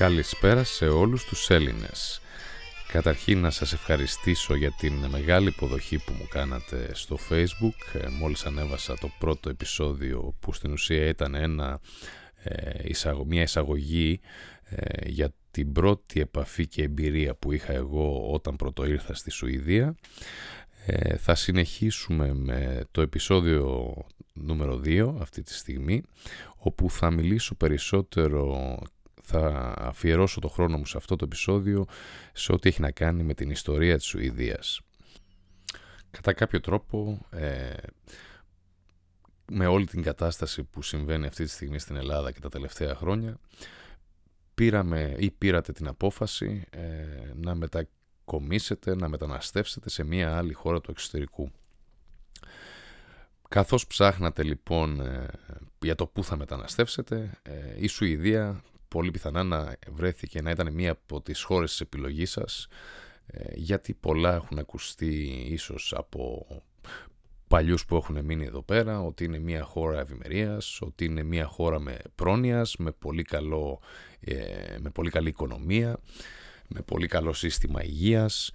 Καλησπέρα σε όλους τους Έλληνες. Καταρχήν να σας ευχαριστήσω για την μεγάλη υποδοχή που μου κάνατε στο facebook ε, μόλις ανέβασα το πρώτο επεισόδιο που στην ουσία ήταν ένα, ε, μια εισαγωγή ε, για την πρώτη επαφή και εμπειρία που είχα εγώ όταν πρώτο ήρθα στη Σουηδία. Θα συνεχίσουμε με το επεισόδιο νούμερο 2 αυτή τη στιγμή όπου θα μιλήσω περισσότερο θα αφιερώσω το χρόνο μου σε αυτό το επεισόδιο σε ό,τι έχει να κάνει με την ιστορία της Σουηδίας. Κατά κάποιο τρόπο, ε, με όλη την κατάσταση που συμβαίνει αυτή τη στιγμή στην Ελλάδα και τα τελευταία χρόνια, πήραμε ή πήρατε την απόφαση ε, να μετακομίσετε, να μεταναστεύσετε σε μια άλλη χώρα του εξωτερικού. Καθώς ψάχνατε λοιπόν ε, για το πού θα μεταναστεύσετε, η Σουηδία πολύ πιθανά να βρέθηκε να ήταν μία από τις χώρες της επιλογής σας ε, γιατί πολλά έχουν ακουστεί ίσως από παλιούς που έχουν μείνει εδώ πέρα ότι είναι μια χώρα ευημερίας, ότι είναι μια χώρα με πρόνοιας, με πολύ, καλό, ε, με πολύ καλή οικονομία, με πολύ καλό σύστημα υγείας,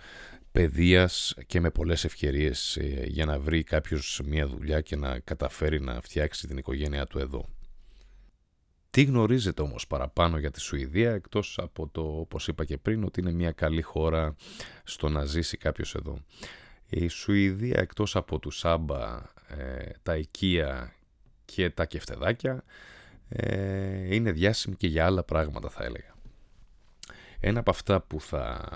παιδείας και με πολλές ευκαιρίες ε, για να βρει κάποιος μια δουλειά και να καταφέρει να φτιάξει την οικογένειά του εδώ. Τι γνωρίζετε όμως παραπάνω για τη Σουηδία εκτός από το όπως είπα και πριν ότι είναι μια καλή χώρα στο να ζήσει κάποιος εδώ; Η Σουηδία εκτός από του Σάμπα, ε, τα οικία και τα κεφτεδάκια ε, είναι διάσημη και για άλλα πράγματα θα έλεγα. Ένα από αυτά που θα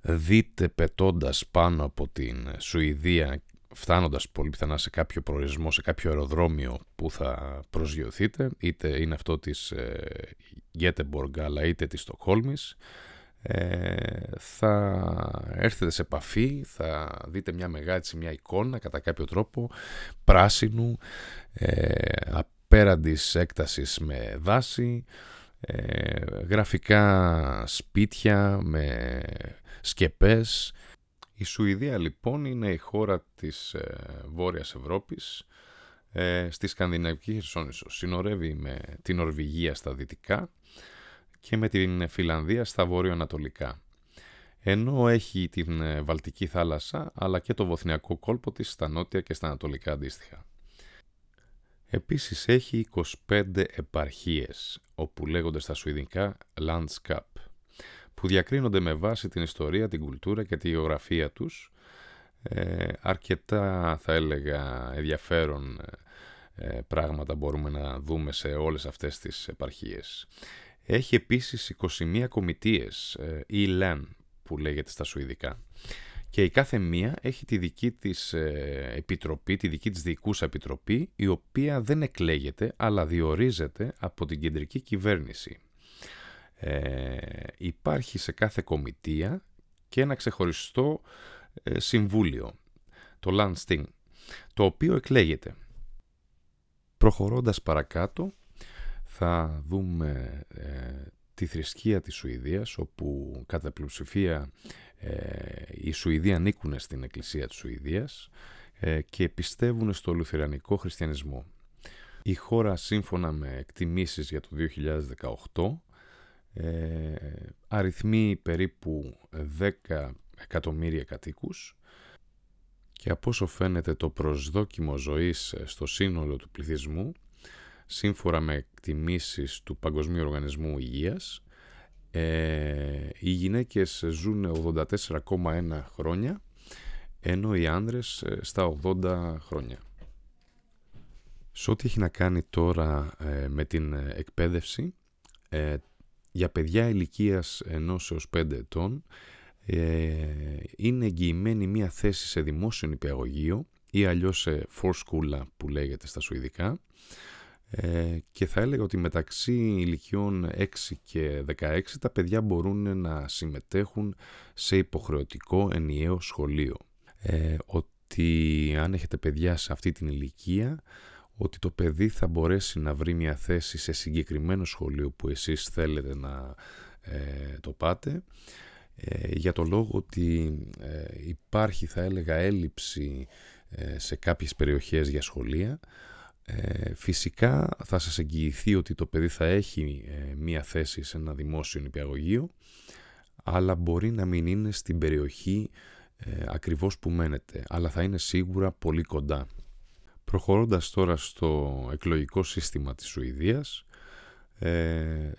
δείτε πετώντας πάνω από την Σουηδία φτάνοντας πολύ πιθανά σε κάποιο προορισμό, σε κάποιο αεροδρόμιο που θα προσγειωθείτε, είτε είναι αυτό της ε, Γκέτεμποργκ αλλά είτε της Στοκχόλμης, ε, θα έρθετε σε επαφή, θα δείτε μια μεγάλη μια εικόνα κατά κάποιο τρόπο πράσινου, ε, απέραντης έκτασης με δάση, ε, γραφικά σπίτια με σκεπές, η Σουηδία λοιπόν είναι η χώρα της ε, Βόρειας Ευρώπης ε, στη Σκανδιναβική Χερσόνησο. Συνορεύει με την Νορβηγία στα δυτικά και με την Φιλανδία στα βόρειο-ανατολικά. Ενώ έχει την ε, Βαλτική θάλασσα αλλά και το βοθνιακό κόλπο της στα νότια και στα ανατολικά αντίστοιχα. Επίσης έχει 25 επαρχίες όπου λέγονται στα σουηδικά Landskap που διακρίνονται με βάση την ιστορία, την κουλτούρα και τη γεωγραφία τους. Ε, αρκετά θα έλεγα ενδιαφέρον ε, πράγματα μπορούμε να δούμε σε όλες αυτές τις επαρχίες. Έχει επίσης 21 κομιτείες, ε, ή λεν που λέγεται στα Σουηδικά. Και η κάθε μία έχει τη δική της ε, επιτροπή, τη δική της διοικούσα επιτροπή, η οποία δεν εκλέγεται αλλά διορίζεται από την κεντρική κυβέρνηση. Ε, υπάρχει σε κάθε κομιτεία και ένα ξεχωριστό ε, συμβούλιο, το Landsting, το οποίο εκλέγεται. Προχωρώντας παρακάτω θα δούμε ε, τη θρησκεία της Σουηδίας όπου κατά πλειοψηφία ε, οι Σουηδοί ανήκουν στην Εκκλησία της Σουηδίας και πιστεύουν στο Λουθερανικό Χριστιανισμό. Η χώρα σύμφωνα με εκτιμήσεις για το 2018 ε, αριθμεί περίπου 10 εκατομμύρια κατοίκους και από όσο φαίνεται το προσδόκιμο ζωής στο σύνολο του πληθυσμού σύμφωνα με εκτιμήσεις του Παγκοσμίου Οργανισμού Υγείας ε, οι γυναίκες ζουν 84,1 χρόνια ενώ οι άνδρες ε, στα 80 χρόνια. Σε ό,τι έχει να κάνει τώρα ε, με την εκπαίδευση, ε, για παιδιά ηλικίας 1 έως 5 ετών ε, είναι εγγυημένη μία θέση σε δημόσιο νηπιαγωγείο ή αλλιώς σε school που λέγεται στα Σουηδικά ε, και θα έλεγα ότι μεταξύ ηλικιών 6 και 16 τα παιδιά μπορούν να συμμετέχουν σε υποχρεωτικό ενιαίο σχολείο. Ε, ότι αν έχετε παιδιά σε αυτή την ηλικία ότι το παιδί θα μπορέσει να βρει μια θέση σε συγκεκριμένο σχολείο που εσείς θέλετε να ε, το πάτε ε, για το λόγο ότι ε, υπάρχει θα έλεγα έλλειψη σε κάποιες περιοχές για σχολεία Ε, φυσικά θα σας εγγυηθεί ότι το παιδί θα έχει ε, μία θέση σε ένα δημόσιο νηπιαγωγείο αλλά μπορεί να μην είναι στην περιοχή ε, ακριβώς που μένετε αλλά θα είναι σίγουρα πολύ κοντά. Προχωρώντας τώρα στο εκλογικό σύστημα της Σουηδίας ε,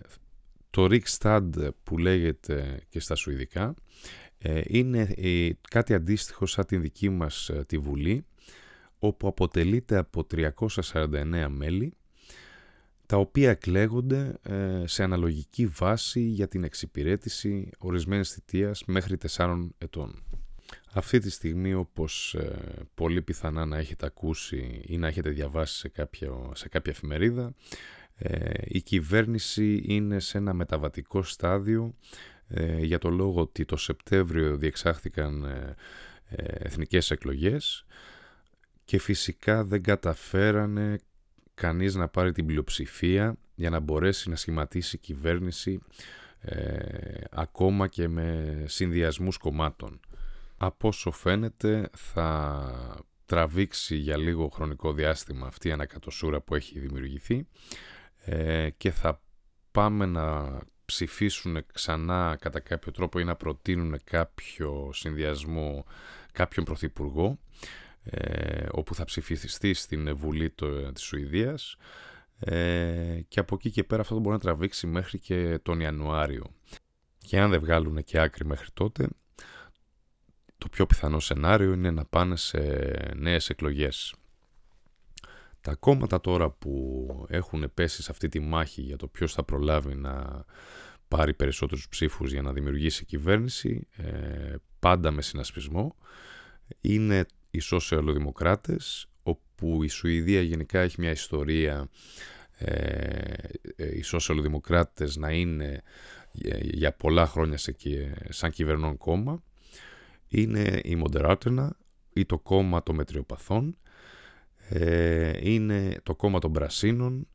το Riksdag που λέγεται και στα Σουηδικά ε, είναι κάτι αντίστοιχο σαν την δική μας τη Βουλή όπου αποτελείται από 349 μέλη τα οποία εκλέγονται ε, σε αναλογική βάση για την εξυπηρέτηση ορισμένης θητείας μέχρι 4 ετών. Αυτή τη στιγμή όπως ε, πολύ πιθανά να έχετε ακούσει ή να έχετε διαβάσει σε, κάποιο, σε κάποια εφημερίδα ε, η κυβέρνηση είναι σε ένα μεταβατικό στάδιο για το λόγο ότι το Σεπτέμβριο διεξάχθηκαν εθνικές εκλογές και φυσικά δεν καταφέρανε κανείς να πάρει την πλειοψηφία για να μπορέσει να σχηματίσει κυβέρνηση ε, ακόμα και με συνδυασμούς κομμάτων. Από όσο φαίνεται θα τραβήξει για λίγο χρονικό διάστημα αυτή η ανακατοσούρα που έχει δημιουργηθεί ε, και θα πάμε να ψηφίσουν ξανά κατά κάποιο τρόπο ή να προτείνουν κάποιο συνδυασμό κάποιον πρωθυπουργό ε, όπου θα ψηφιστεί στην Βουλή το, της Σουηδίας ε, και από εκεί και πέρα αυτό μπορεί να τραβήξει μέχρι και τον Ιανουάριο. Και αν δεν βγάλουν και άκρη μέχρι τότε, το πιο πιθανό σενάριο είναι να πάνε σε νέες εκλογές. Τα κόμματα τώρα που έχουν πέσει σε αυτή τη μάχη για το ποιος θα προλάβει να πάρει περισσότερους ψήφους για να δημιουργήσει κυβέρνηση, ε, πάντα με συνασπισμό, είναι οι σοσιαλοδημοκράτες, όπου η Σουηδία γενικά έχει μια ιστορία ε, ε οι σοσιαλοδημοκράτες να είναι ε, για πολλά χρόνια σε, σαν κυβερνών κόμμα, είναι η Μοντεράτενα ή το κόμμα των μετριοπαθών, ε, είναι το κόμμα των Πρασίνων,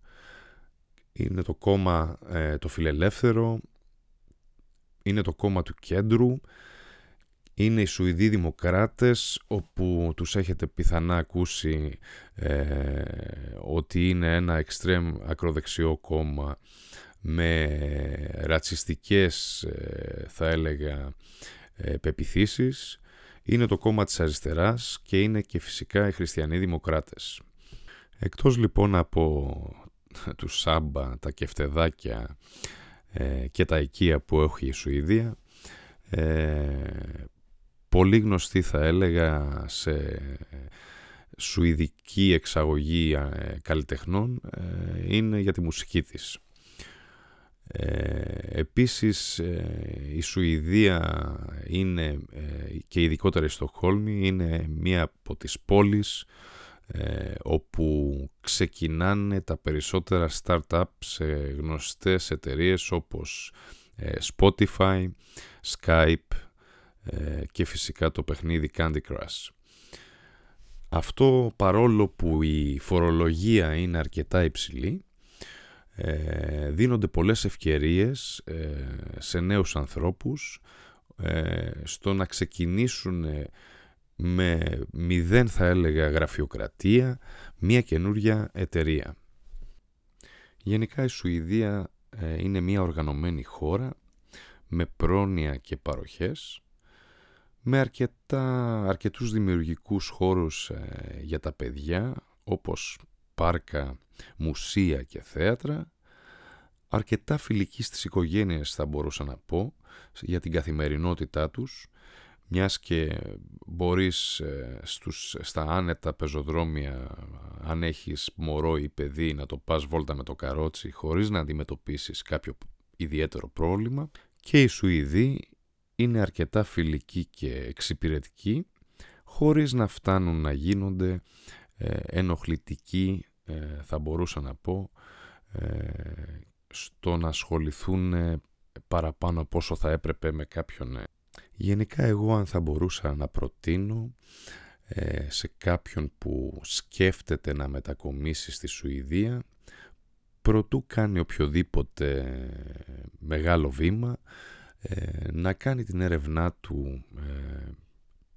είναι το κόμμα το φιλελεύθερο, είναι το κόμμα του κέντρου, είναι οι Σουηδοί Δημοκράτες όπου τους έχετε πιθανά ακούσει ε, ότι είναι ένα εξτρέμ ακροδεξιό κόμμα με ρατσιστικές ε, θα έλεγα ε, πεπιθήσεις είναι το κόμμα της αριστεράς και είναι και φυσικά οι χριστιανοί δημοκράτες. Εκτός λοιπόν από του Σάμπα, τα κεφτεδάκια ε, και τα οικία που έχει η Σουηδία πολύ γνωστή θα έλεγα σε σουηδική εξαγωγή ε, καλλιτεχνών ε, είναι για τη μουσική της. Ε, επίσης η Σουηδία είναι και ειδικότερα η Στοκχόλμη είναι μία από τις πόλεις όπου ξεκινάνε τα περισσότερα startup σε γνωστές εταιρείες όπως Spotify, Skype, ε, και φυσικά το παιχνίδι Candy Crush. Αυτό παρόλο που η φορολογία είναι αρκετά υψηλή, ε, δίνονται πολλές ευκαιρίες ε, σε νέους ανθρώπους στο να ξεκινήσουν με μηδέν θα έλεγα γραφειοκρατία μια καινούρια εταιρεία. Γενικά η Σουηδία είναι μια οργανωμένη χώρα με πρόνοια και παροχές με αρκετά, αρκετούς δημιουργικούς χώρους ε, για τα παιδιά, όπως πάρκα, μουσεία και θέατρα, αρκετά φιλική στις οικογένειες θα μπορούσα να πω, για την καθημερινότητά τους, μιας και μπορείς ε, στους, στα άνετα πεζοδρόμια, αν έχεις μωρό ή παιδί, να το πας βόλτα με το καρότσι, χωρίς να αντιμετωπίσεις κάποιο ιδιαίτερο πρόβλημα, και οι Σουηδοί είναι αρκετά φιλικοί και εξυπηρετικοί χωρίς να φτάνουν να γίνονται ε, ενοχλητικοί ε, θα μπορούσα να πω ε, στο να ασχοληθούν παραπάνω από όσο θα έπρεπε με κάποιον. Γενικά εγώ αν θα μπορούσα να προτείνω σε κάποιον που σκέφτεται να μετακομίσει στη Σουηδία προτού κάνει οποιοδήποτε μεγάλο βήμα ε, να κάνει την έρευνά του ε,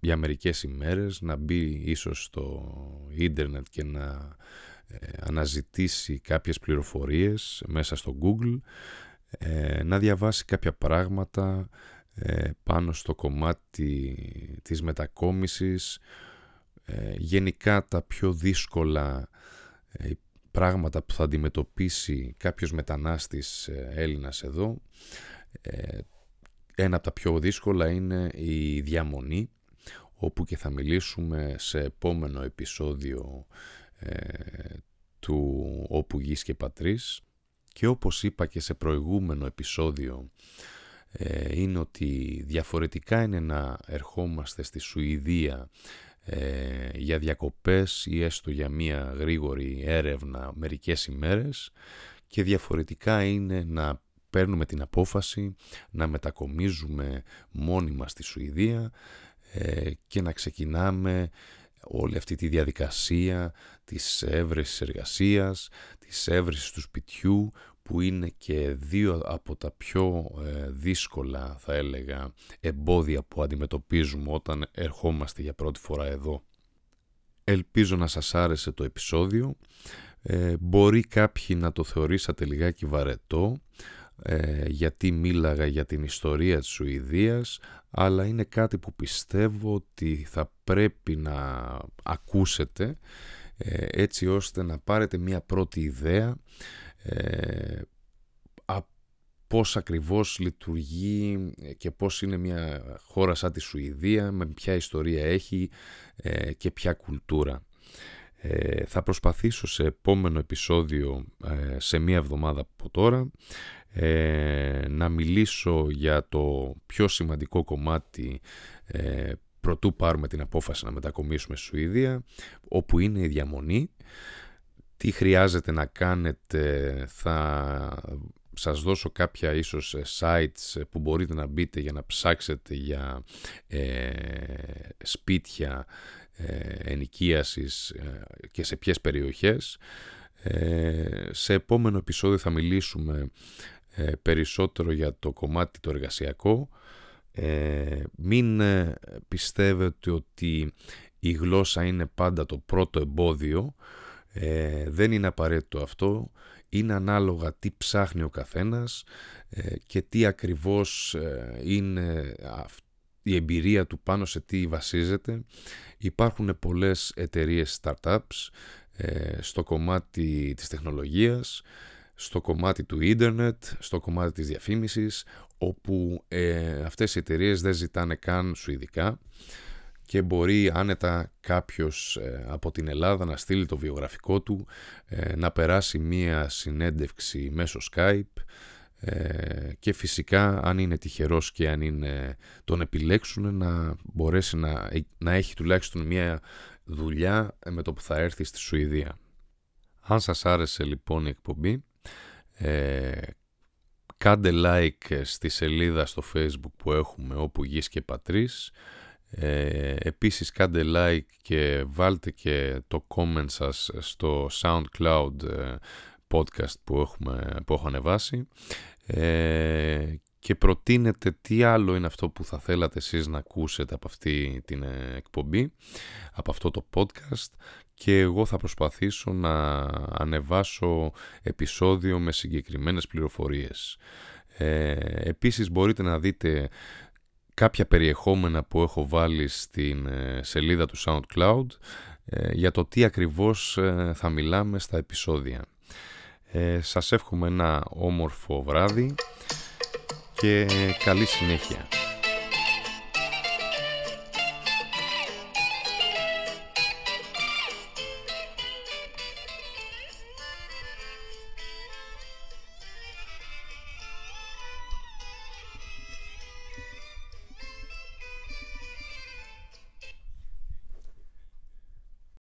για μερικές ημέρες, να μπει ίσως στο ίντερνετ και να αναζητήσει κάποιες πληροφορίες μέσα στο Google, να διαβάσει κάποια πράγματα πάνω στο κομμάτι της μετακόμισης, γενικά τα πιο δύσκολα πράγματα που θα αντιμετωπίσει κάποιος μετανάστης Έλληνας εδώ. Ένα από τα πιο δύσκολα είναι η διαμονή, όπου και θα μιλήσουμε σε επόμενο επεισόδιο του «Όπου γης και πατρίς». Και όπως είπα και σε προηγούμενο επεισόδιο, είναι ότι διαφορετικά είναι να ερχόμαστε στη Σουηδία ε, για διακοπές ή έστω για μία γρήγορη έρευνα μερικές ημέρες και διαφορετικά είναι να παίρνουμε την απόφαση να μετακομίζουμε μόνιμα στη Σουηδία ε, και να ξεκινάμε όλη αυτή τη διαδικασία της έβρεσης εργασίας, της έβρεσης του σπιτιού που είναι και δύο από τα πιο ε, δύσκολα θα έλεγα εμπόδια που αντιμετωπίζουμε όταν ερχόμαστε για πρώτη φορά εδώ. Ελπίζω να σας άρεσε το επεισόδιο. Ε, μπορεί κάποιοι να το θεωρήσατε λιγάκι βαρετό ε, γιατί μίλαγα για την ιστορία της Σουηδίας αλλά είναι κάτι που πιστεύω ότι θα πρέπει να ακούσετε έτσι ώστε να πάρετε μια πρώτη ιδέα ε, πώς ακριβώς λειτουργεί και πώς είναι μια χώρα σαν τη Σουηδία, με ποια ιστορία έχει ε, και ποια κουλτούρα. Ε, θα προσπαθήσω σε επόμενο επεισόδιο, ε, σε μία εβδομάδα από τώρα, να μιλήσω για το πιο σημαντικό κομμάτι προτού πάρουμε την απόφαση να μετακομίσουμε στη Σουηδία, όπου είναι η διαμονή. Τι χρειάζεται να κάνετε θα σας δώσω κάποια ίσως ε, sites που μπορείτε να μπείτε για να ψάξετε για ε, σπίτια ε, ενοικίασης ε, και σε ποιες περιοχές. σε επόμενο επεισόδιο θα μιλήσουμε περισσότερο για το κομμάτι το εργασιακό. μην πιστεύετε ότι η γλώσσα είναι πάντα το πρώτο εμπόδιο ε, δεν είναι απαραίτητο αυτό, είναι ανάλογα τι ψάχνει ο καθένας ε, και τι ακριβώς ε, είναι η εμπειρία του πάνω σε τι βασίζεται. Υπάρχουν πολλές εταιρείες startups στο κομμάτι της τεχνολογίας, στο κομμάτι του ίντερνετ, στο κομμάτι της διαφήμισης, όπου αυτές οι εταιρείες δεν ζητάνε καν σου ειδικά και μπορεί άνετα κάποιος ε, από την Ελλάδα να στείλει το βιογραφικό του, ε, να περάσει μία συνέντευξη μέσω Skype ε, και φυσικά αν είναι τυχερός και αν είναι, τον επιλέξουν να μπορέσει να, να έχει τουλάχιστον μία δουλειά με το που θα έρθει στη Σουηδία. Αν σας άρεσε λοιπόν η εκπομπή, ε, κάντε like στη σελίδα στο facebook που έχουμε όπου γης και πατρίς ε, επίσης κάντε like και βάλτε και το comment σας στο SoundCloud ε, podcast που, έχουμε, που έχω ανεβάσει ε, και προτείνετε τι άλλο είναι αυτό που θα θέλατε εσείς να ακούσετε από αυτή την ε, εκπομπή, από αυτό το podcast και εγώ θα προσπαθήσω να ανεβάσω επεισόδιο με συγκεκριμένες πληροφορίες. Ε, επίσης μπορείτε να δείτε κάποια περιεχόμενα που έχω βάλει στην ε, σελίδα του SoundCloud ε, για το τι ακριβώς ε, θα μιλάμε στα επεισόδια. Σας εύχομαι ένα όμορφο βράδυ και καλή συνέχεια.